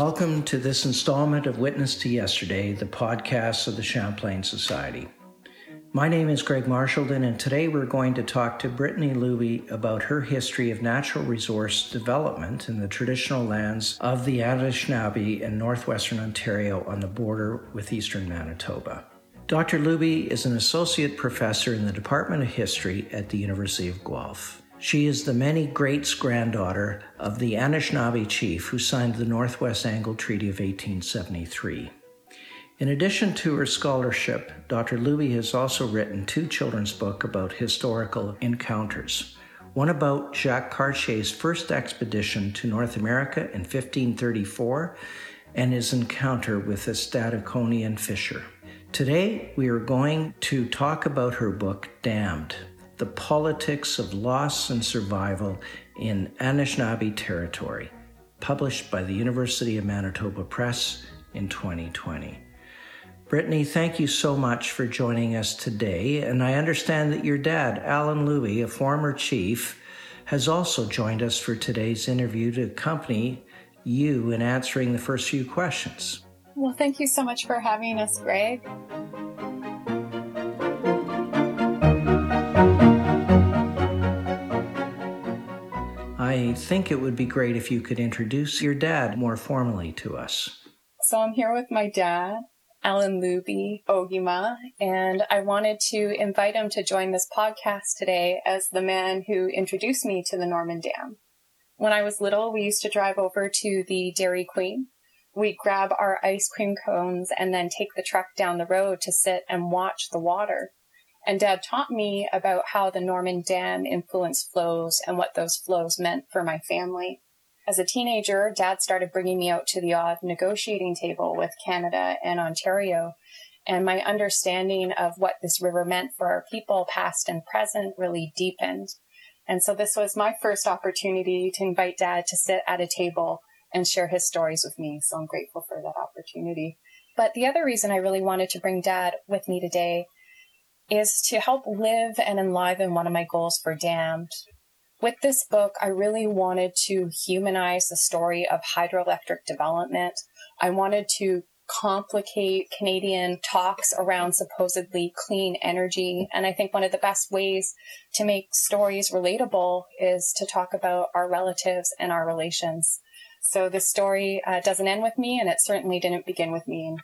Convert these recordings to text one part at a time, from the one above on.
Welcome to this installment of Witness to Yesterday, the podcast of the Champlain Society. My name is Greg Marchildon, and today we're going to talk to Brittany Luby about her history of natural resource development in the traditional lands of the Anishinaabe in northwestern Ontario on the border with eastern Manitoba. Dr. Luby is an associate professor in the Department of History at the University of Guelph. She is the many greats granddaughter of the Anishinaabe chief who signed the Northwest Angle Treaty of 1873. In addition to her scholarship, Dr. Luby has also written two children's books about historical encounters. One about Jacques Cartier's first expedition to North America in 1534 and his encounter with the Stadaconian fisher. Today, we are going to talk about her book, Dammed The Politics of Loss and Survival in Anishinaabe Territory, published by the University of Manitoba Press in 2020. Brittany, thank you so much for joining us today. And I understand that your dad, Alan Luby, a former chief, has also joined us for today's interview to accompany you in answering the first few questions. Well, thank you so much for having us, Greg. I think it would be great if you could introduce your dad more formally to us. So I'm here with my dad, Alan Luby Ogima, and I wanted to invite him to join this podcast today as the man who introduced me to the Norman Dam. When I was little, we used to drive over to the Dairy Queen. We'd grab our ice cream cones and then take the truck down the road to sit and watch the water. And dad taught me about how the Norman Dam influenced flows and what those flows meant for my family. As a teenager, dad started bringing me out to the odd negotiating table with Canada and Ontario. And my understanding of what this river meant for our people, past and present, really deepened. And so this was my first opportunity to invite dad to sit at a table and share his stories with me. So I'm grateful for that opportunity. But the other reason I really wanted to bring dad with me today is to help live and enliven one of my goals for Dammed, with this book, I really wanted to humanize the story of hydroelectric development. I wanted to complicate Canadian talks around supposedly clean energy. And I think one of the best ways to make stories relatable is to talk about our relatives and our relations. So this story uh, doesn't end with me, and it certainly didn't begin with me.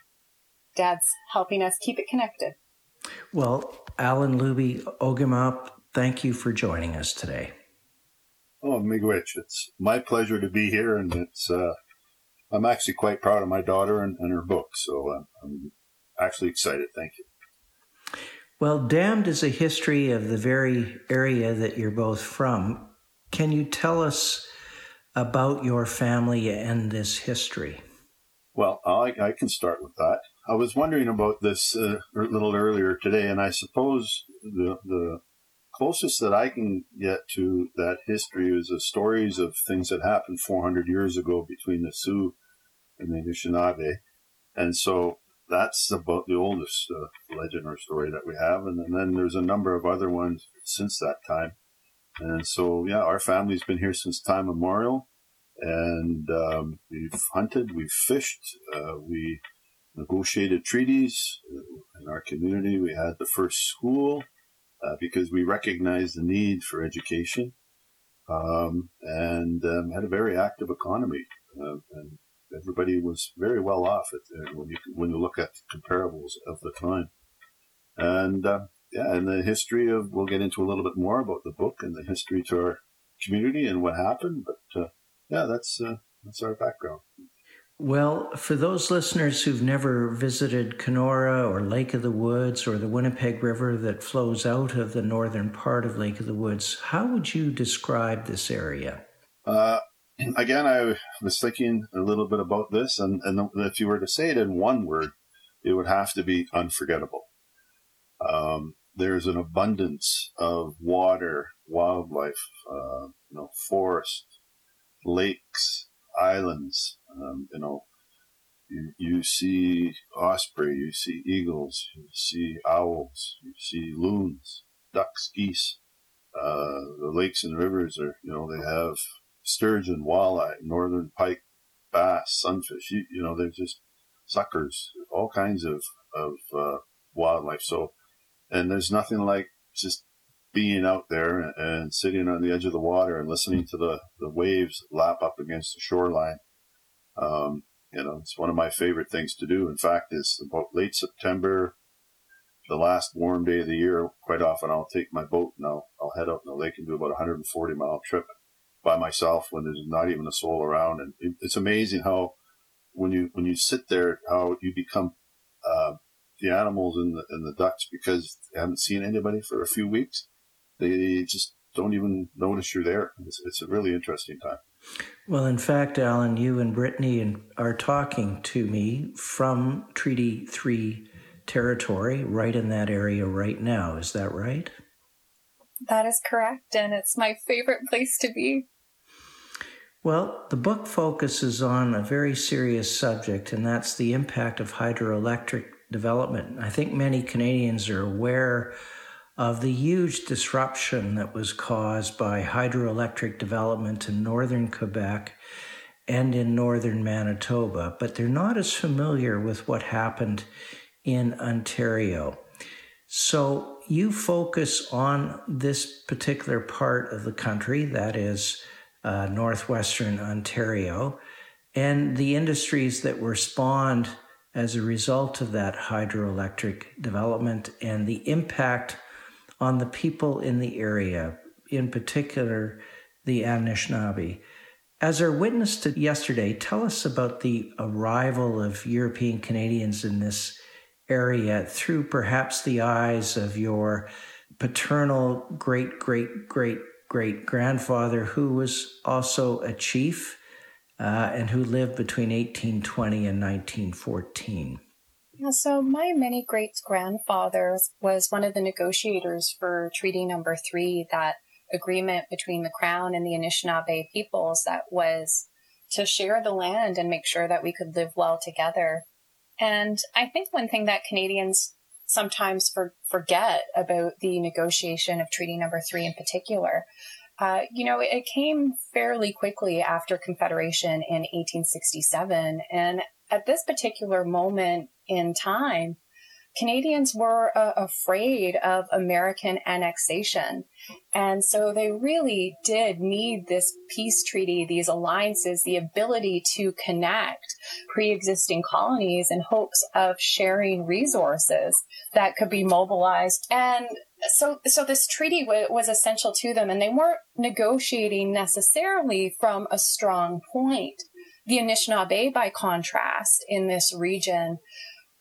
Dad's helping us keep it connected. Well, Alan Luby Ogima, thank you for joining us today. Oh, Miigwech, it's my pleasure to be here, and it's uh, I'm actually quite proud of my daughter and, and her book, so uh, I'm actually excited. Thank you. Well, Dammed is a history of the very area that you're both from. Can you tell us about your family and this history? Well, I, I can start with that. I was wondering about this uh, a little earlier today, and I suppose the the closest that I can get to that history is the stories of things that happened 400 years ago between the Sioux and the Anishinaabe. And so that's about the oldest uh, legend or story that we have. And, and, then there's a number of other ones since that time. And so, yeah, our family's been here since time immemorial. And um, we've hunted, we've fished, uh, we negotiated treaties in our community. We had the first school uh, because we recognized the need for education um, and um, had a very active economy. Uh, and everybody was very well off at, when, you, when you look at comparables of the time. And uh, yeah, and the history of, we'll get into a little bit more about the book and the history to our community and what happened. But uh, yeah, that's, uh, that's our background. Well, for those listeners who've never visited Kenora or Lake of the Woods or the Winnipeg River that flows out of the northern part of Lake of the Woods, how would you describe this area? Uh, again, I was thinking a little bit about this, and, and if you were to say it in one word, it would have to be unforgettable. Um, there's an abundance of water, wildlife, uh, you know, forest, lakes, islands. Um, you know, you, you see osprey, you see eagles, you see owls, you see loons, ducks, geese. Uh, the lakes and rivers are, you know, they have sturgeon, walleye, northern pike, bass, sunfish. You, you know, they're just suckers, all kinds of of uh, wildlife. So, and there's nothing like just being out there and, and, sitting on the edge of the water and listening to the the waves lap up against the shoreline. Um, you know, it's one of my favorite things to do. In fact, it's about late September, the last warm day of the year. Quite often, I'll take my boat and I'll, I'll head out in the lake and do about a 140 mile trip by myself when there's not even a soul around. And it, it's amazing how when you when you sit there, how you become uh, the animals and the and the ducks because they haven't seen anybody for a few weeks. They just don't even notice you're there. It's, it's a really interesting time. Well, in fact, Alan, you and Brittany are talking to me from Treaty 3 territory, right in that area right now. Is that right? That is correct, and it's my favorite place to be. Well, the book focuses on a very serious subject, and that's the impact of hydroelectric development. I think many Canadians are aware of the huge disruption that was caused by hydroelectric development in northern Quebec and in northern Manitoba, but they're not as familiar with what happened in Ontario. So you focus on this particular part of the country, that is uh, northwestern Ontario, and the industries that were spawned as a result of that hydroelectric development and the impact on the people in the area, in particular the Anishinaabe. As our witness to yesterday, tell us about the arrival of European Canadians in this area through perhaps the eyes of your paternal great great great great grandfather, who was also a chief uh, and who lived between 1820 and 1914. Yeah, so my many great grandfather was one of the negotiators for Treaty Number Three, that agreement between the Crown and the Anishinaabe peoples that was to share the land and make sure that we could live well together. And I think one thing that Canadians sometimes for, forget about the negotiation of Treaty Number Three in particular, uh, you know, it came fairly quickly after Confederation in 1867. And at this particular moment in time, Canadians were uh, afraid of American annexation. And so they really did need this peace treaty, these alliances, the ability to connect pre existing colonies in hopes of sharing resources that could be mobilized. And so, so this treaty w- was essential to them, and they weren't negotiating necessarily from a strong point. The Anishinaabe, by contrast, in this region,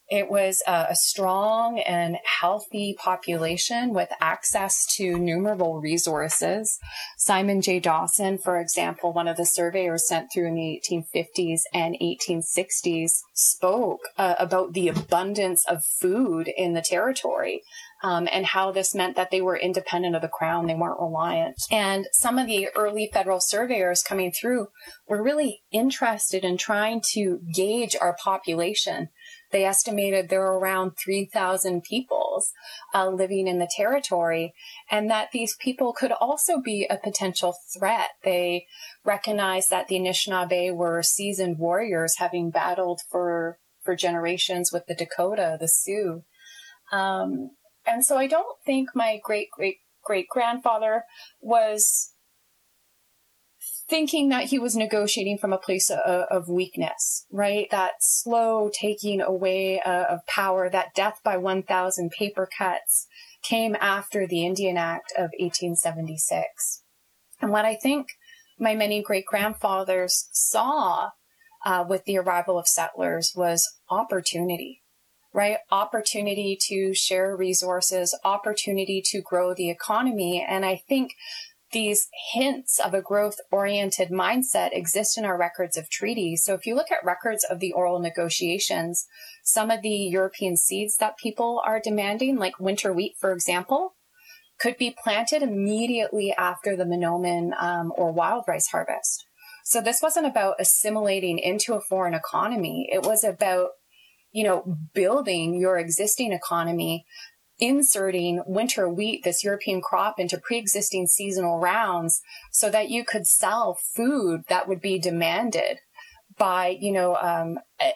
it was a, strong and healthy population with access to numerable resources. Simon J. Dawson, for example, one of the surveyors sent through in the 1850s and 1860s, spoke uh, about the abundance of food in the territory. Um, and how this meant that they were independent of the crown, they weren't reliant. And some of the early federal surveyors coming through were really interested in trying to gauge our population they estimated there were around 3,000 peoples uh, living in the territory, and that these people could also be a potential threat. They recognized that the Anishinaabe were seasoned warriors, having battled for for generations with the Dakota, the Sioux. Um, and so I don't think my great great great grandfather was thinking that he was negotiating from a place of, of weakness, right? That slow taking away uh, of power, that death by 1,000 paper cuts came after the Indian Act of 1876. And what I think my many great grandfathers saw uh, with the arrival of settlers was opportunity, right? Opportunity to share resources, opportunity to grow the economy. And I think these hints of a growth oriented mindset exist in our records of treaties. So if you look at records of the oral negotiations, some of the European seeds that people are demanding, like winter wheat, for example, could be planted immediately after the Mahnomen um, or wild rice harvest. So this wasn't about assimilating into a foreign economy. It was about, you know, building your existing economy inserting winter wheat, this European crop, into pre existing seasonal rounds so that you could sell food that would be demanded by, you know, um, eh,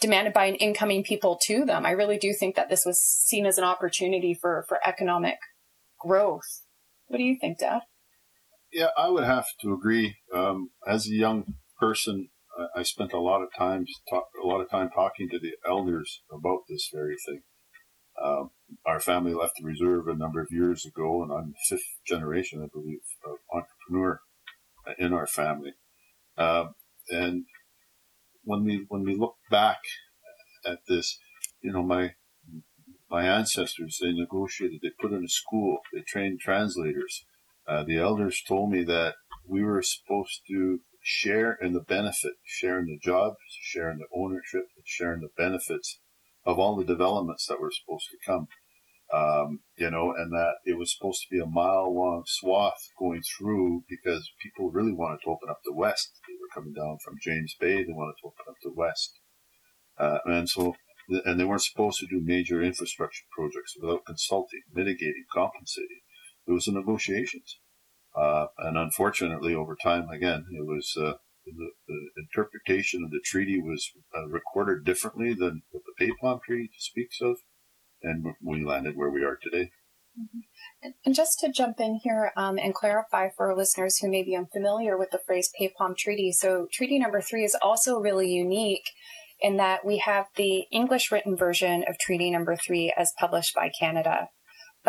demanded by an incoming people to them. I really do think that this was seen as an opportunity for, for economic growth. What do you think, Dad? Yeah, I would have to agree. Um, as a young person, I spent a lot of time talk, a lot of time talking to the elders about this very thing. Um, our family left the reserve a number of years ago, and I'm fifth generation, I believe, of entrepreneur in our family. Um, and when we when we look back at this, you know, my my ancestors they negotiated, they put in a school, they trained translators. Uh, the elders told me that we were supposed to share in the benefit, share in the jobs, share in the ownership, share in the benefits of all the developments that were supposed to come. Um, you know, and that it was supposed to be a mile long swath going through because people really wanted to open up the West. They were coming down from James Bay. They wanted to open up the West. Uh, and so, and they weren't supposed to do major infrastructure projects without consulting, mitigating, compensating. It was the negotiations. Uh, and unfortunately, over time, again, it was, uh, the, the, interpretation of the treaty was uh, recorded differently than what the Paypom Treaty speaks of, and we landed where we are today. Mm-hmm. And just to jump in here um, and clarify for listeners who may be unfamiliar with the phrase Paypom Treaty, so Treaty Number Three is also really unique in that we have the English written version of Treaty Number Three as published by Canada,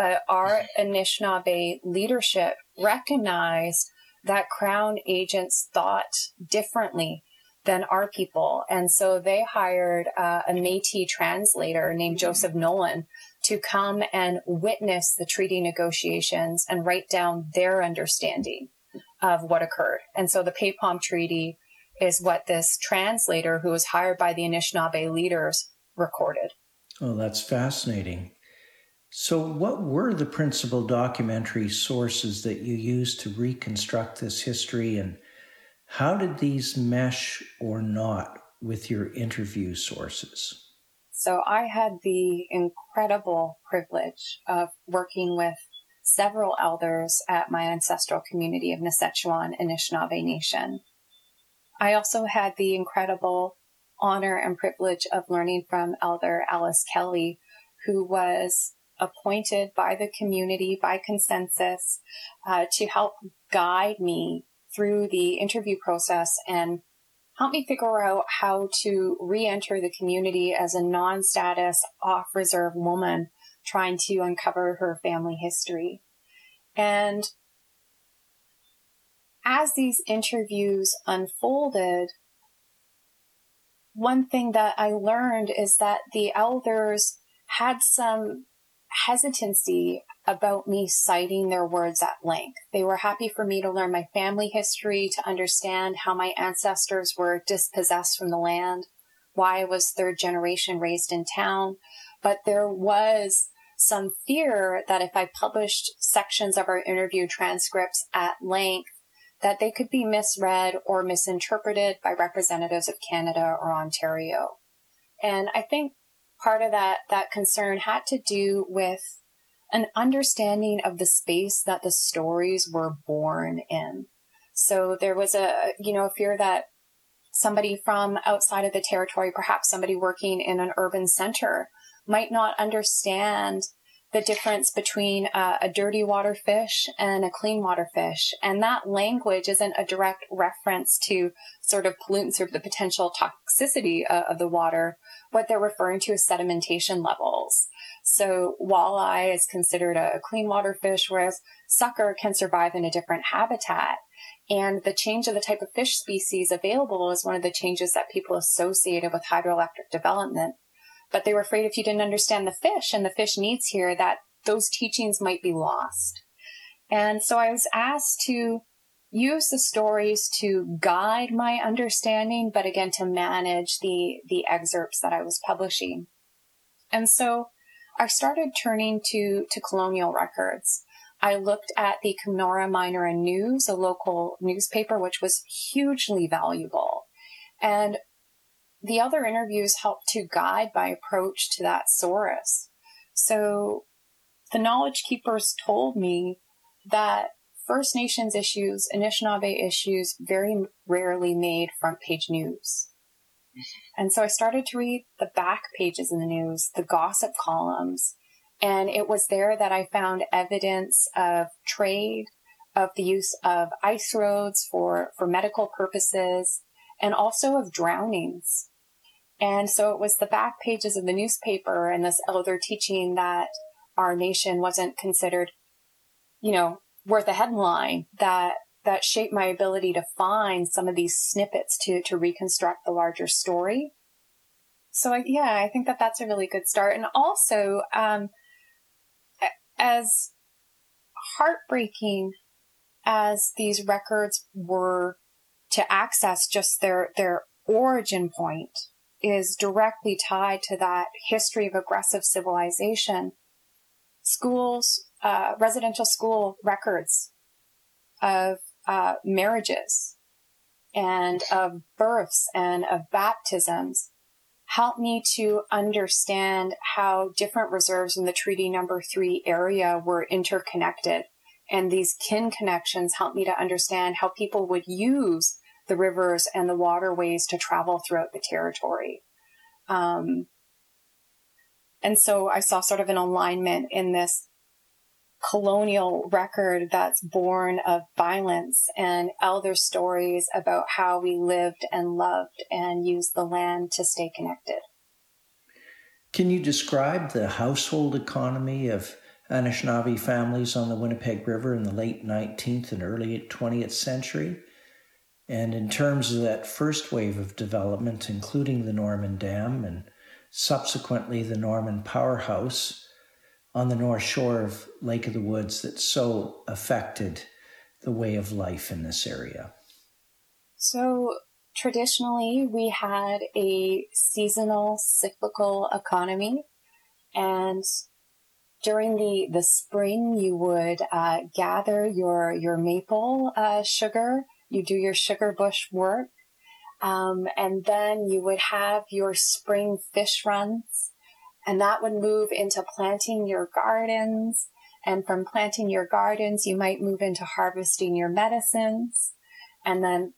but our Anishinaabe leadership recognized that Crown agents thought differently than our people. And so they hired uh, a Metis translator named mm-hmm. Joseph Nolin to come and witness the treaty negotiations and write down their understanding of what occurred. And so the Paypom Treaty is what this translator who was hired by the Anishinaabe leaders recorded. Oh, that's fascinating. So, what were the principal documentary sources that you used to reconstruct this history, and how did these mesh or not with your interview sources? So, I had the incredible privilege of working with several elders at my ancestral community of Niisaachewan Anishinaabe Nation. I also had the incredible honor and privilege of learning from Elder Alice Kelly, who was appointed by the community by consensus uh, to help guide me through the interview process and help me figure out how to re-enter the community as a non-status off reserve woman trying to uncover her family history. And as these interviews unfolded, one thing that I learned is that the elders had some hesitancy about me citing their words at length. They were happy for me to learn my family history, to understand how my ancestors were dispossessed from the land, why I was third generation raised in town. But there was some fear that if I published sections of our interview transcripts at length, that they could be misread or misinterpreted by representatives of Canada or Ontario. And I think part of that that concern had to do with an understanding of the space that the stories were born in. So there was a, you know, a fear that somebody from outside of the territory, perhaps somebody working in an urban center, might not understand the difference between uh, a dirty water fish and a clean water fish. And that language isn't a direct reference to sort of pollutants or the potential toxicity uh, of the water. What they're referring to is sedimentation levels. So walleye is considered a clean water fish, whereas sucker can survive in a different habitat. And the change of the type of fish species available is one of the changes that people associated with hydroelectric development but they were afraid if you didn't understand the fish and the fish needs here that those teachings might be lost. And so I was asked to use the stories to guide my understanding, but again, to manage the, the excerpts that I was publishing. And so I started turning to, to colonial records. I looked at the Kenora Miner and News, a local newspaper, which was hugely valuable. And the other interviews helped to guide my approach to that source. So the knowledge keepers told me that First Nations issues, Anishinaabe issues very rarely made front page news. And so I started to read the back pages in the news, the gossip columns, and it was there that I found evidence of trade, of the use of ice roads for, for medical purposes, and also of drownings. And so it was the back pages of the newspaper and this elder teaching that our nation wasn't considered, you know, worth a headline that that shaped my ability to find some of these snippets to to reconstruct the larger story. So I, yeah, I think that that's a really good start. And also, um, as heartbreaking as these records were to access just their their origin point is directly tied to that history of aggressive civilization. Schools, uh, residential school records of uh, marriages and of births and of baptisms help me to understand how different reserves in the treaty number three area were interconnected. And these kin connections help me to understand how people would use the rivers and the waterways to travel throughout the territory. Um, and so I saw sort of an alignment in this colonial record that's born of violence and elder stories about how we lived and loved and used the land to stay connected. Can you describe the household economy of Anishinaabe families on the Winnipeg River in the late 19th and early 20th century? And in terms of that first wave of development, including the Norman Dam and subsequently the Norman Powerhouse, on the north shore of Lake of the Woods that so affected the way of life in this area? So, traditionally, we had a seasonal cyclical economy. And during the, the spring, you would uh, gather your, your maple uh, sugar, you do your sugar bush work, um, and then you would have your spring fish runs and that would move into planting your gardens. And from planting your gardens, you might move into harvesting your medicines and then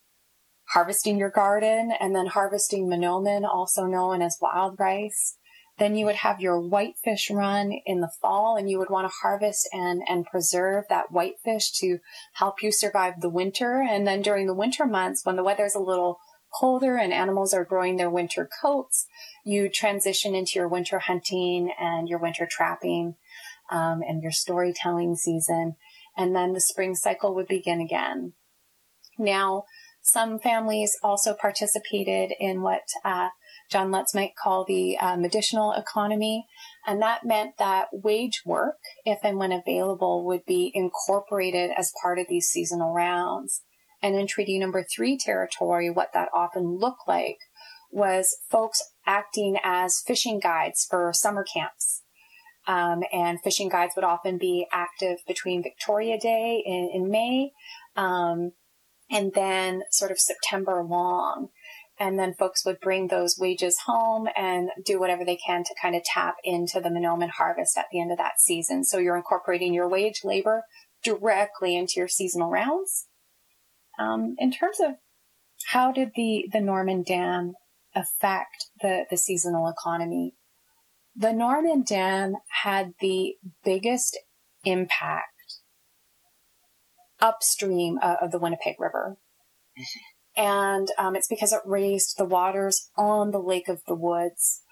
harvesting your garden and then harvesting manoomin, also known as wild rice. Then you would have your whitefish run in the fall and you would want to harvest and, and preserve that whitefish to help you survive the winter. And then during the winter months, when the weather's a little colder and animals are growing their winter coats, you transition into your winter hunting and your winter trapping um, and your storytelling season. And then the spring cycle would begin again. Now, some families also participated in what uh, John Lutz might call the uh, moditional economy. And that meant that wage work, if and when available, would be incorporated as part of these seasonal rounds. And in Treaty Number Three territory, what that often looked like was folks acting as fishing guides for summer camps. Um, and fishing guides would often be active between Victoria Day in, in May um, and then sort of September long. And then folks would bring those wages home and do whatever they can to kind of tap into the manoomin harvest at the end of that season. So you're incorporating your wage labor directly into your seasonal rounds. Um, in terms of how did the, the Norman Dam affect the, the seasonal economy? The Norman Dam had the biggest impact upstream of the Winnipeg River. And um, it's because it raised the waters on the Lake of the Woods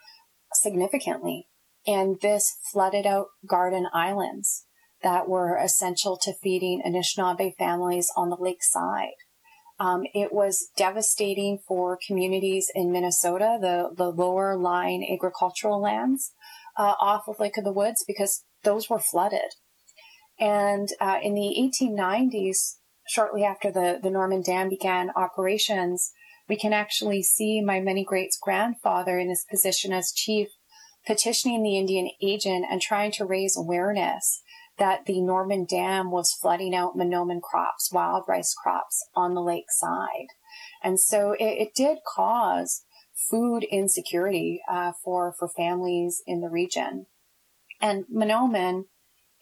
significantly. And this flooded out garden islands that were essential to feeding Anishinaabe families on the lake side. Um, it was devastating for communities in Minnesota, the, the lower lying agricultural lands uh, off of Lake of the Woods, because those were flooded. And uh, in the 1890s, shortly after the, the Norman Dam began operations, we can actually see my many greats grandfather in his position as chief petitioning the Indian agent and trying to raise awareness that the Norman Dam was flooding out manoomin crops, wild rice crops on the lake side. And so it, it did cause food insecurity uh, for, for families in the region. And manoomin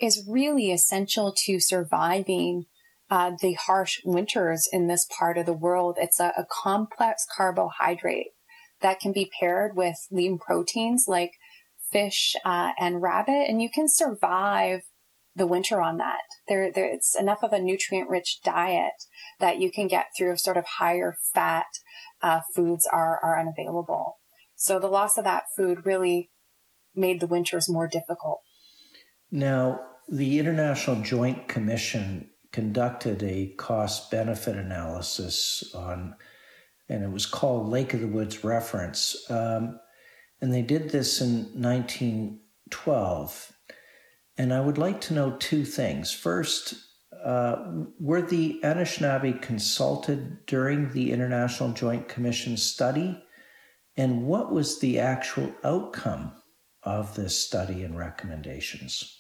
is really essential to surviving uh, the harsh winters in this part of the world. It's a, a complex carbohydrate that can be paired with lean proteins like fish uh, and rabbit, and you can survive the winter on that. There, there, it's enough of a nutrient rich diet that you can get through sort of higher fat uh, foods are, are unavailable. So the loss of that food really made the winters more difficult. Now, the International Joint Commission conducted a cost benefit analysis on, and it was called Lake of the Woods Reference. Um, and they did this in 1912. And I would like to know two things. First, uh, were the Anishinaabe consulted during the International Joint Commission study? And what was the actual outcome of this study and recommendations?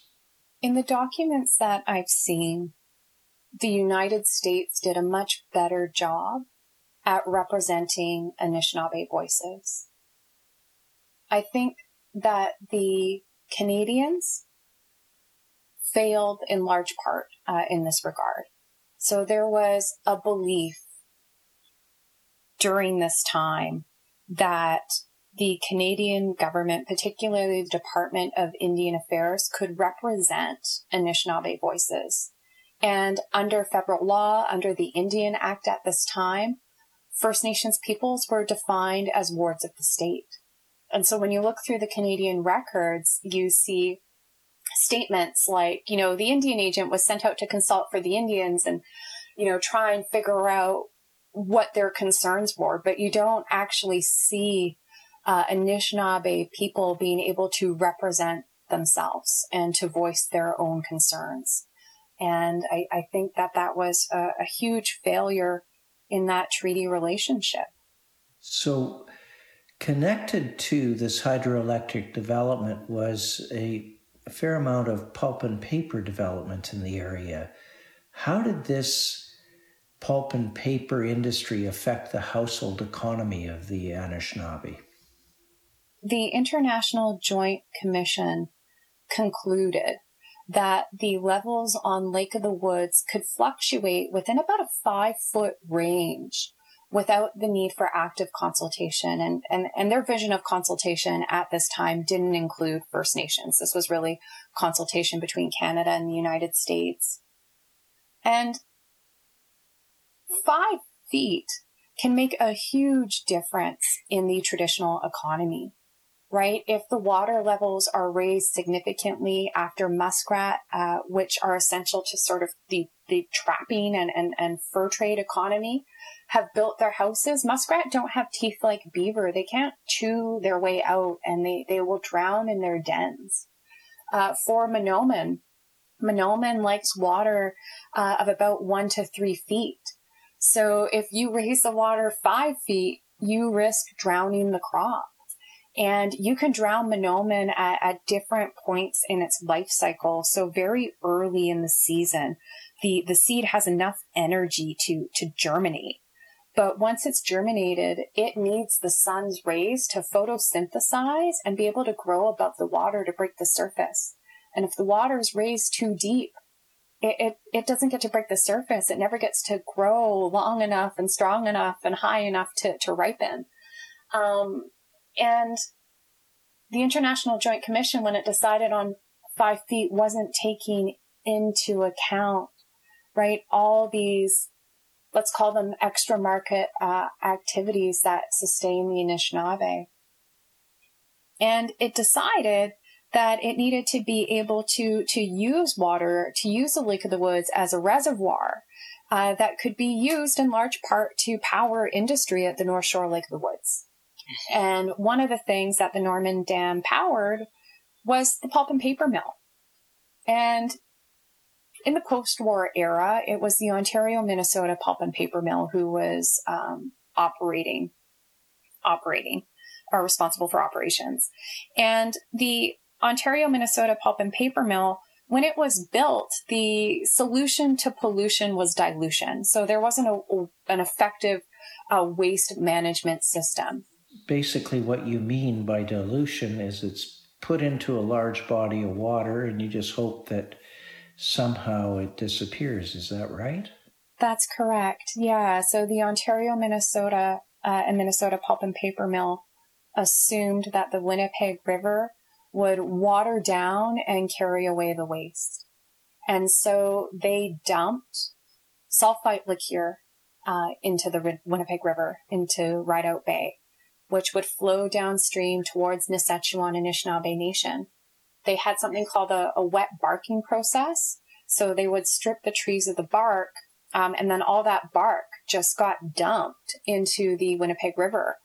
In the documents that I've seen, the United States did a much better job at representing Anishinaabe voices. I think that the Canadians failed in large part uh, in this regard. So there was a belief during this time that the Canadian government, particularly the Department of Indian Affairs, could represent Anishinaabe voices. And under federal law, under the Indian Act at this time, First Nations peoples were defined as wards of the state. And so when you look through the Canadian records, you see statements like, you know, the Indian agent was sent out to consult for the Indians and, you know, try and figure out what their concerns were, but you don't actually see uh, Anishinaabe people being able to represent themselves and to voice their own concerns. And I, I think that that was a, a huge failure in that treaty relationship. So, connected to this hydroelectric development was a, a fair amount of pulp and paper development in the area. How did this pulp and paper industry affect the household economy of the Anishinaabe? The International Joint Commission concluded that the levels on Lake of the Woods could fluctuate within about a five foot range without the need for active consultation. And, and, and their vision of consultation at this time didn't include First Nations. This was really consultation between Canada and the United States. And five feet can make a huge difference in the traditional economy right? If the water levels are raised significantly after muskrat, uh, which are essential to sort of the, the trapping and, and, and fur trade economy, have built their houses. Muskrat don't have teeth like beaver. They can't chew their way out and they, they will drown in their dens. Uh, for Mahnomen, Mahnomen likes water uh, of about one to three feet. So if you raise the water five feet, you risk drowning the crop. And you can drown Mahnomen at, at different points in its life cycle. So very early in the season, the, the seed has enough energy to, to germinate. But once it's germinated, it needs the sun's rays to photosynthesize and be able to grow above the water to break the surface. And if the water is raised too deep, it, it, it, doesn't get to break the surface. It never gets to grow long enough and strong enough and high enough to, to ripen. Um, and the International Joint Commission, when it decided on five feet, wasn't taking into account, right, all these, let's call them extra market uh, activities that sustain the Anishinaabe. And it decided that it needed to be able to, to use water, to use the Lake of the Woods as a reservoir uh, that could be used in large part to power industry at the North Shore Lake of the Woods. And one of the things that the Norman Dam powered was the pulp and paper mill. And in the post-war era, it was the Ontario Minnesota Pulp and Paper Mill who was um, operating, operating, or responsible for operations. And the Ontario Minnesota Pulp and Paper Mill, when it was built, the solution to pollution was dilution. So there wasn't a, an effective uh, waste management system basically what you mean by dilution is it's put into a large body of water and you just hope that somehow it disappears. Is that right? That's correct. Yeah. So the Ontario, Minnesota, uh, and Minnesota Pulp and Paper Mill assumed that the Winnipeg River would water down and carry away the waste. And so they dumped sulfite liquor uh, into the Winnipeg River, into Rideout Bay, which would flow downstream towards Niisaachewan and Anishinaabe Nation. They had something called a, a wet barking process. So they would strip the trees of the bark, um, and then all that bark just got dumped into the Winnipeg River.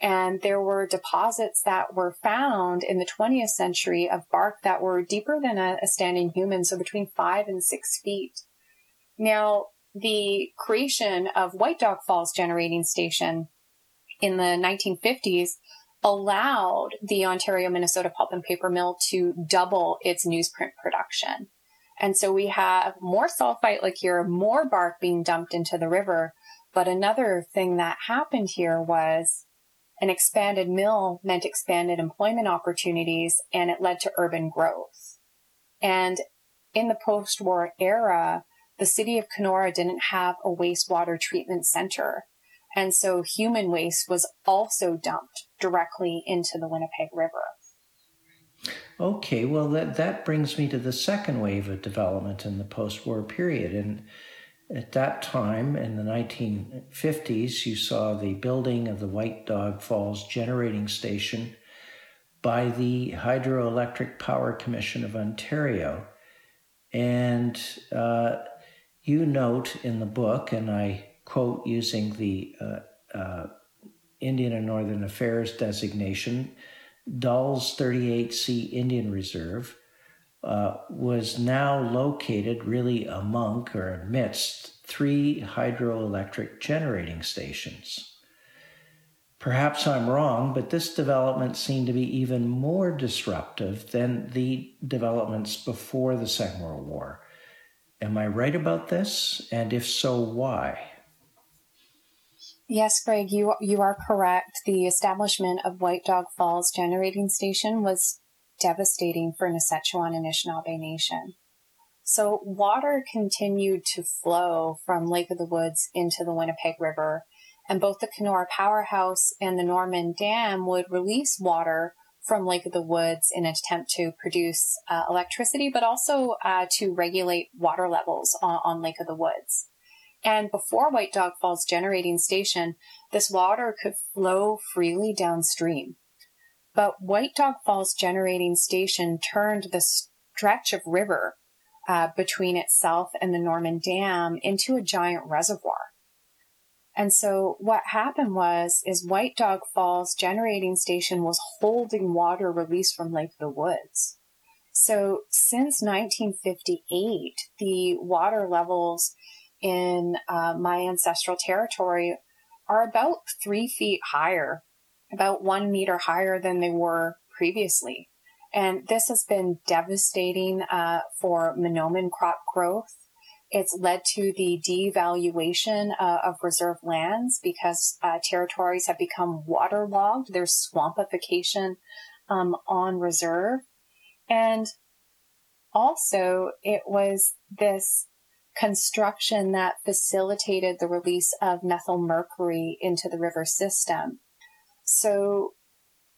And there were deposits that were found in the 20th century of bark that were deeper than a, a standing human, so between five and six feet. Now, the creation of White Dog Falls Generating Station in the 1950s allowed the Ontario Minnesota Pulp and Paper Mill to double its newsprint production. And so we have more sulfite liquor, more bark being dumped into the river. But another thing that happened here was an expanded mill meant expanded employment opportunities and it led to urban growth. And in the post-war era, the city of Kenora didn't have a wastewater treatment center. And so human waste was also dumped directly into the Winnipeg River. Okay, well, that, that brings me to the second wave of development in the post war period. And at that time, in the 1950s, you saw the building of the White Dog Falls Generating Station by the Hydroelectric Power Commission of Ontario. And uh, you note in the book, and I quote using the uh, uh, Indian and Northern Affairs designation, Dalles 38C Indian Reserve uh, was now located really among or amidst three hydroelectric generating stations. Perhaps I'm wrong, but this development seemed to be even more disruptive than the developments before the Second World War. Am I right about this? And if so, why? Yes, Greg, you you are correct. The establishment of White Dog Falls Generating Station was devastating for Niisaachewan and Anishinaabe Nation. So water continued to flow from Lake of the Woods into the Winnipeg River, and both the Kenora Powerhouse and the Norman Dam would release water from Lake of the Woods in an attempt to produce uh, electricity, but also uh, to regulate water levels on, on Lake of the Woods. And before White Dog Falls Generating Station, this water could flow freely downstream. But White Dog Falls Generating Station turned the stretch of river uh, between itself and the Norman Dam into a giant reservoir. And so what happened was, is White Dog Falls Generating Station was holding water released from Lake of the Woods. So since 1958, the water levels in uh, my ancestral territory are about three feet higher, about one meter higher than they were previously. And this has been devastating uh, for Mahnomen crop growth. It's led to the devaluation uh, of reserve lands because uh, territories have become waterlogged. There's swampification um, on reserve. And also, it was this construction that facilitated the release of methyl mercury into the river system. So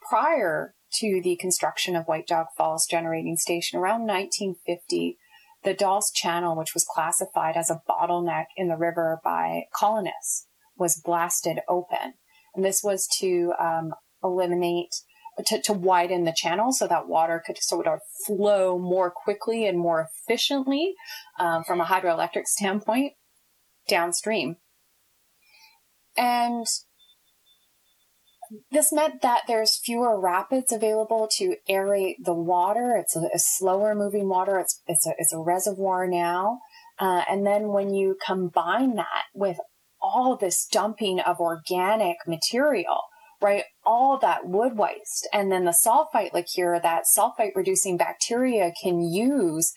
prior to the construction of White Dog Falls Generating Station around 1950, the Dalles Channel, which was classified as a bottleneck in the river by colonists, was blasted open. And this was to um, eliminate to, to widen the channel so that water could sort of flow more quickly and more efficiently um, from a hydroelectric standpoint downstream. And this meant that there's fewer rapids available to aerate the water. It's a, a slower moving water. It's, it's, a, it's a reservoir now. Uh, and then when you combine that with all this dumping of organic material, right? All that wood waste and then the sulfite liquor that sulfite reducing bacteria can use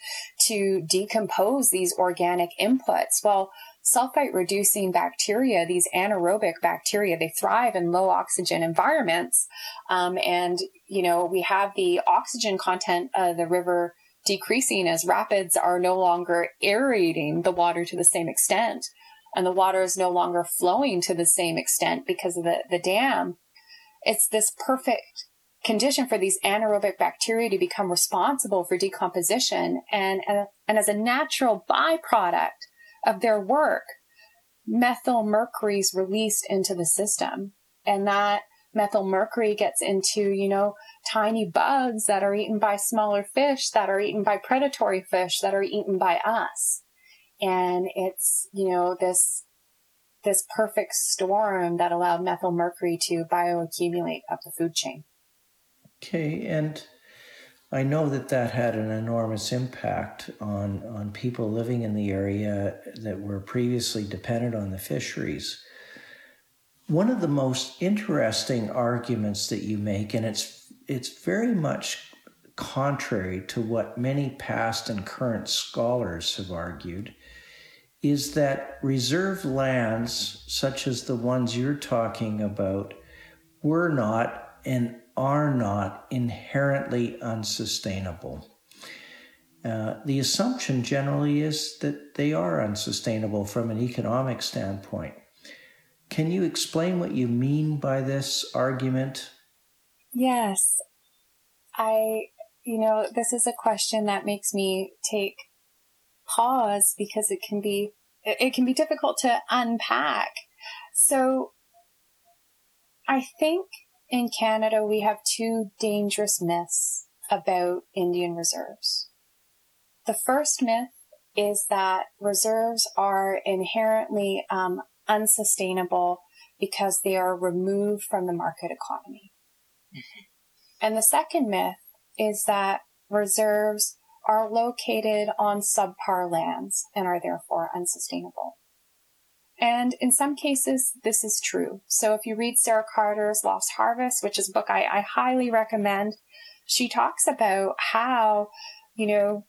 to decompose these organic inputs. Well, sulfite reducing bacteria, these anaerobic bacteria, they thrive in low oxygen environments. Um, and, you know, we have the oxygen content of the river decreasing as rapids are no longer aerating the water to the same extent. and the water is no longer flowing to the same extent because of the, the dam, it's this perfect condition for these anaerobic bacteria to become responsible for decomposition. And, and, and as a natural byproduct of their work, methyl mercury is released into the system. And that methyl mercury gets into, you know, tiny bugs that are eaten by smaller fish, that are eaten by predatory fish, that are eaten by us. And it's, you know, this, this perfect storm that allowed methyl mercury to bioaccumulate up the food chain. Okay. And I know that that had an enormous impact on, on people living in the area that were previously dependent on the fisheries. One of the most interesting arguments that you make, and it's it's very much contrary to what many past and current scholars have argued, is that reserve lands, such as the ones you're talking about, were not and are not inherently unsustainable. Uh, the assumption generally is that they are unsustainable from an economic standpoint. Can you explain what you mean by this argument? Yes. I, you know, this is a question that makes me take pause because it can be, it can be difficult to unpack. So I think in Canada we have two dangerous myths about Indian reserves. The first myth is that reserves are inherently um, unsustainable because they are removed from the market economy. Mm-hmm. And the second myth is that reserves are located on subpar lands and are therefore unsustainable. And in some cases, this is true. So if you read Sarah Carter's Lost Harvest, which is a book I, I highly recommend, she talks about how, you know,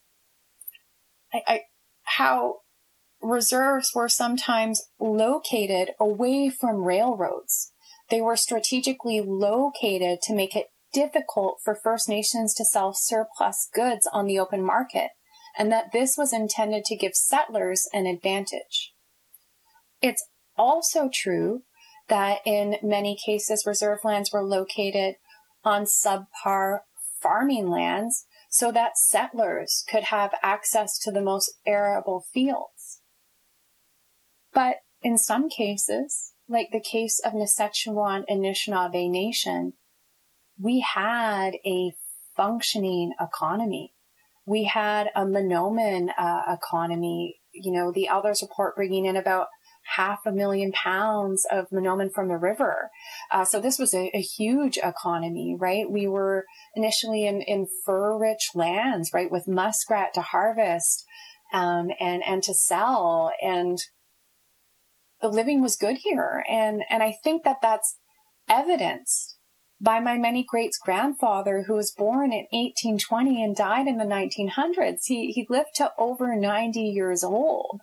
I, I, how reserves were sometimes located away from railroads. They were strategically located to make it difficult for First Nations to sell surplus goods on the open market, and that this was intended to give settlers an advantage. It's also true that in many cases, reserve lands were located on subpar farming lands so that settlers could have access to the most arable fields. But in some cases, like the case of Niisaachewan Anishinaabe Nation, we had a functioning economy. We had a Mahnomen uh, economy. You know, the Elders report bringing in about half a million pounds of Mahnomen from the river. Uh, so this was a, a, huge economy, right? We were initially in, in fur rich lands, right? With muskrat to harvest, um, and, and to sell. And the living was good here. And, and I think that that's evidenced by my many greats grandfather who was born in 1820 and died in the 1900s. He, he lived to over 90 years old.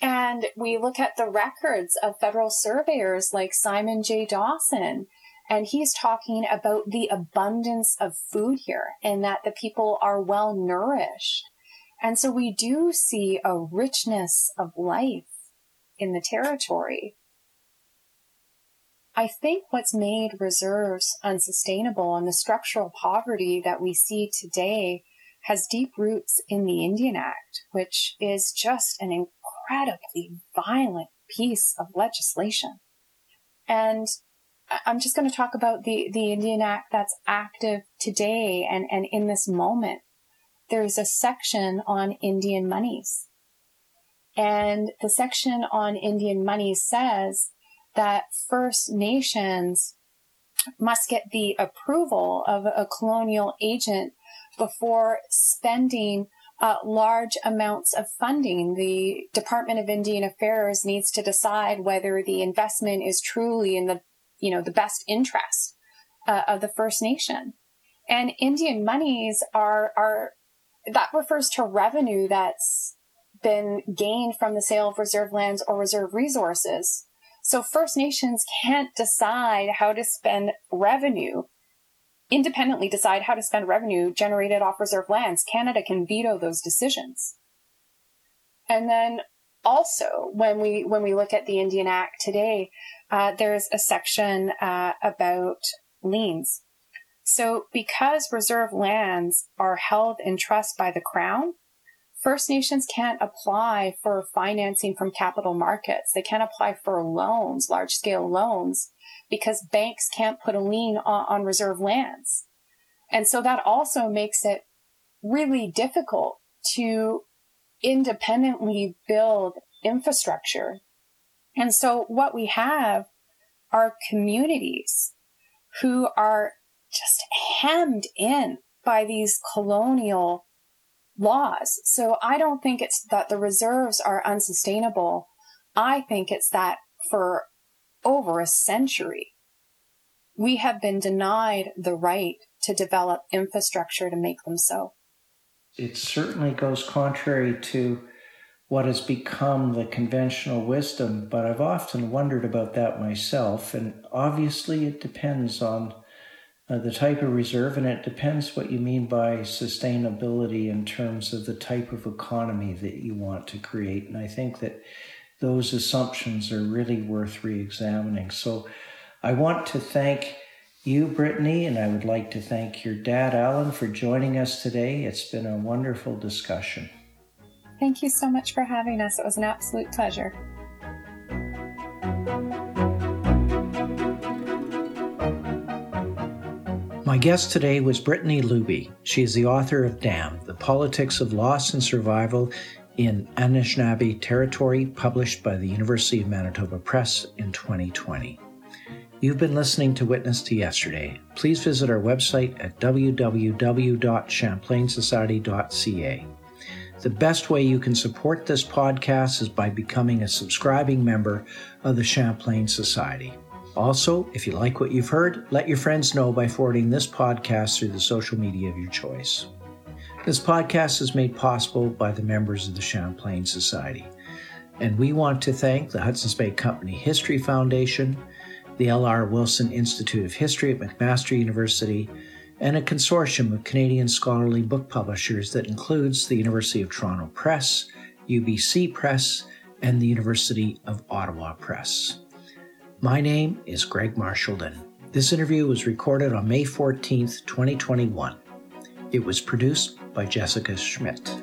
And we look at the records of federal surveyors like Simon J. Dawson, and he's talking about the abundance of food here and that the people are well nourished. And so we do see a richness of life in the territory. I think what's made reserves unsustainable and the structural poverty that we see today has deep roots in the Indian Act, which is just an incredibly violent piece of legislation. And I'm just going to talk about the, the Indian Act that's active today and, and in this moment. There's a section on Indian monies. And the section on Indian monies says that First Nations must get the approval of a colonial agent before spending uh, large amounts of funding. The Department of Indian Affairs needs to decide whether the investment is truly in the, you know, the best interest uh, of the First Nation. And Indian monies are, are, that refers to revenue that's been gained from the sale of reserve lands or reserve resources. So First Nations can't decide how to spend revenue independently decide how to spend revenue generated off reserve lands. Canada can veto those decisions. And then also, when we when we look at the Indian Act today, uh, there's a section uh, about liens. So, because reserve lands are held in trust by the Crown, First Nations can't apply for financing from capital markets. They can't apply for loans, large scale loans, because banks can't put a lien on, on reserve lands. And so that also makes it really difficult to independently build infrastructure. And so what we have are communities who are just hemmed in by these colonial laws. So I don't think it's that the reserves are unsustainable. I think it's that for over a century, we have been denied the right to develop infrastructure to make them so. It certainly goes contrary to what has become the conventional wisdom, but I've often wondered about that myself. And obviously, it depends on uh, the type of reserve, and it depends what you mean by sustainability in terms of the type of economy that you want to create. And I think that those assumptions are really worth re examining. So I want to thank you, Brittany, and I would like to thank your dad, Alan, for joining us today. It's been a wonderful discussion. Thank you so much for having us. It was an absolute pleasure. My guest today was Brittany Luby. She is the author of Dammed, The Politics of Loss and Survival in Anishinaabe Territory, published by the University of Manitoba Press in 2020. You've been listening to Witness to Yesterday. Please visit our website at www.champlainsociety.ca. The best way you can support this podcast is by becoming a subscribing member of the Champlain Society. Also, if you like what you've heard, let your friends know by forwarding this podcast through the social media of your choice. This podcast is made possible by the members of the Champlain Society. And we want to thank the Hudson's Bay Company History Foundation, the L.R. Wilson Institute of History at McMaster University, and a consortium of Canadian scholarly book publishers that includes the University of Toronto Press, UBC Press, and the University of Ottawa Press. My name is Greg Marchildon. This interview was recorded on May 14th, 2021. It was produced by Jessica Schmidt.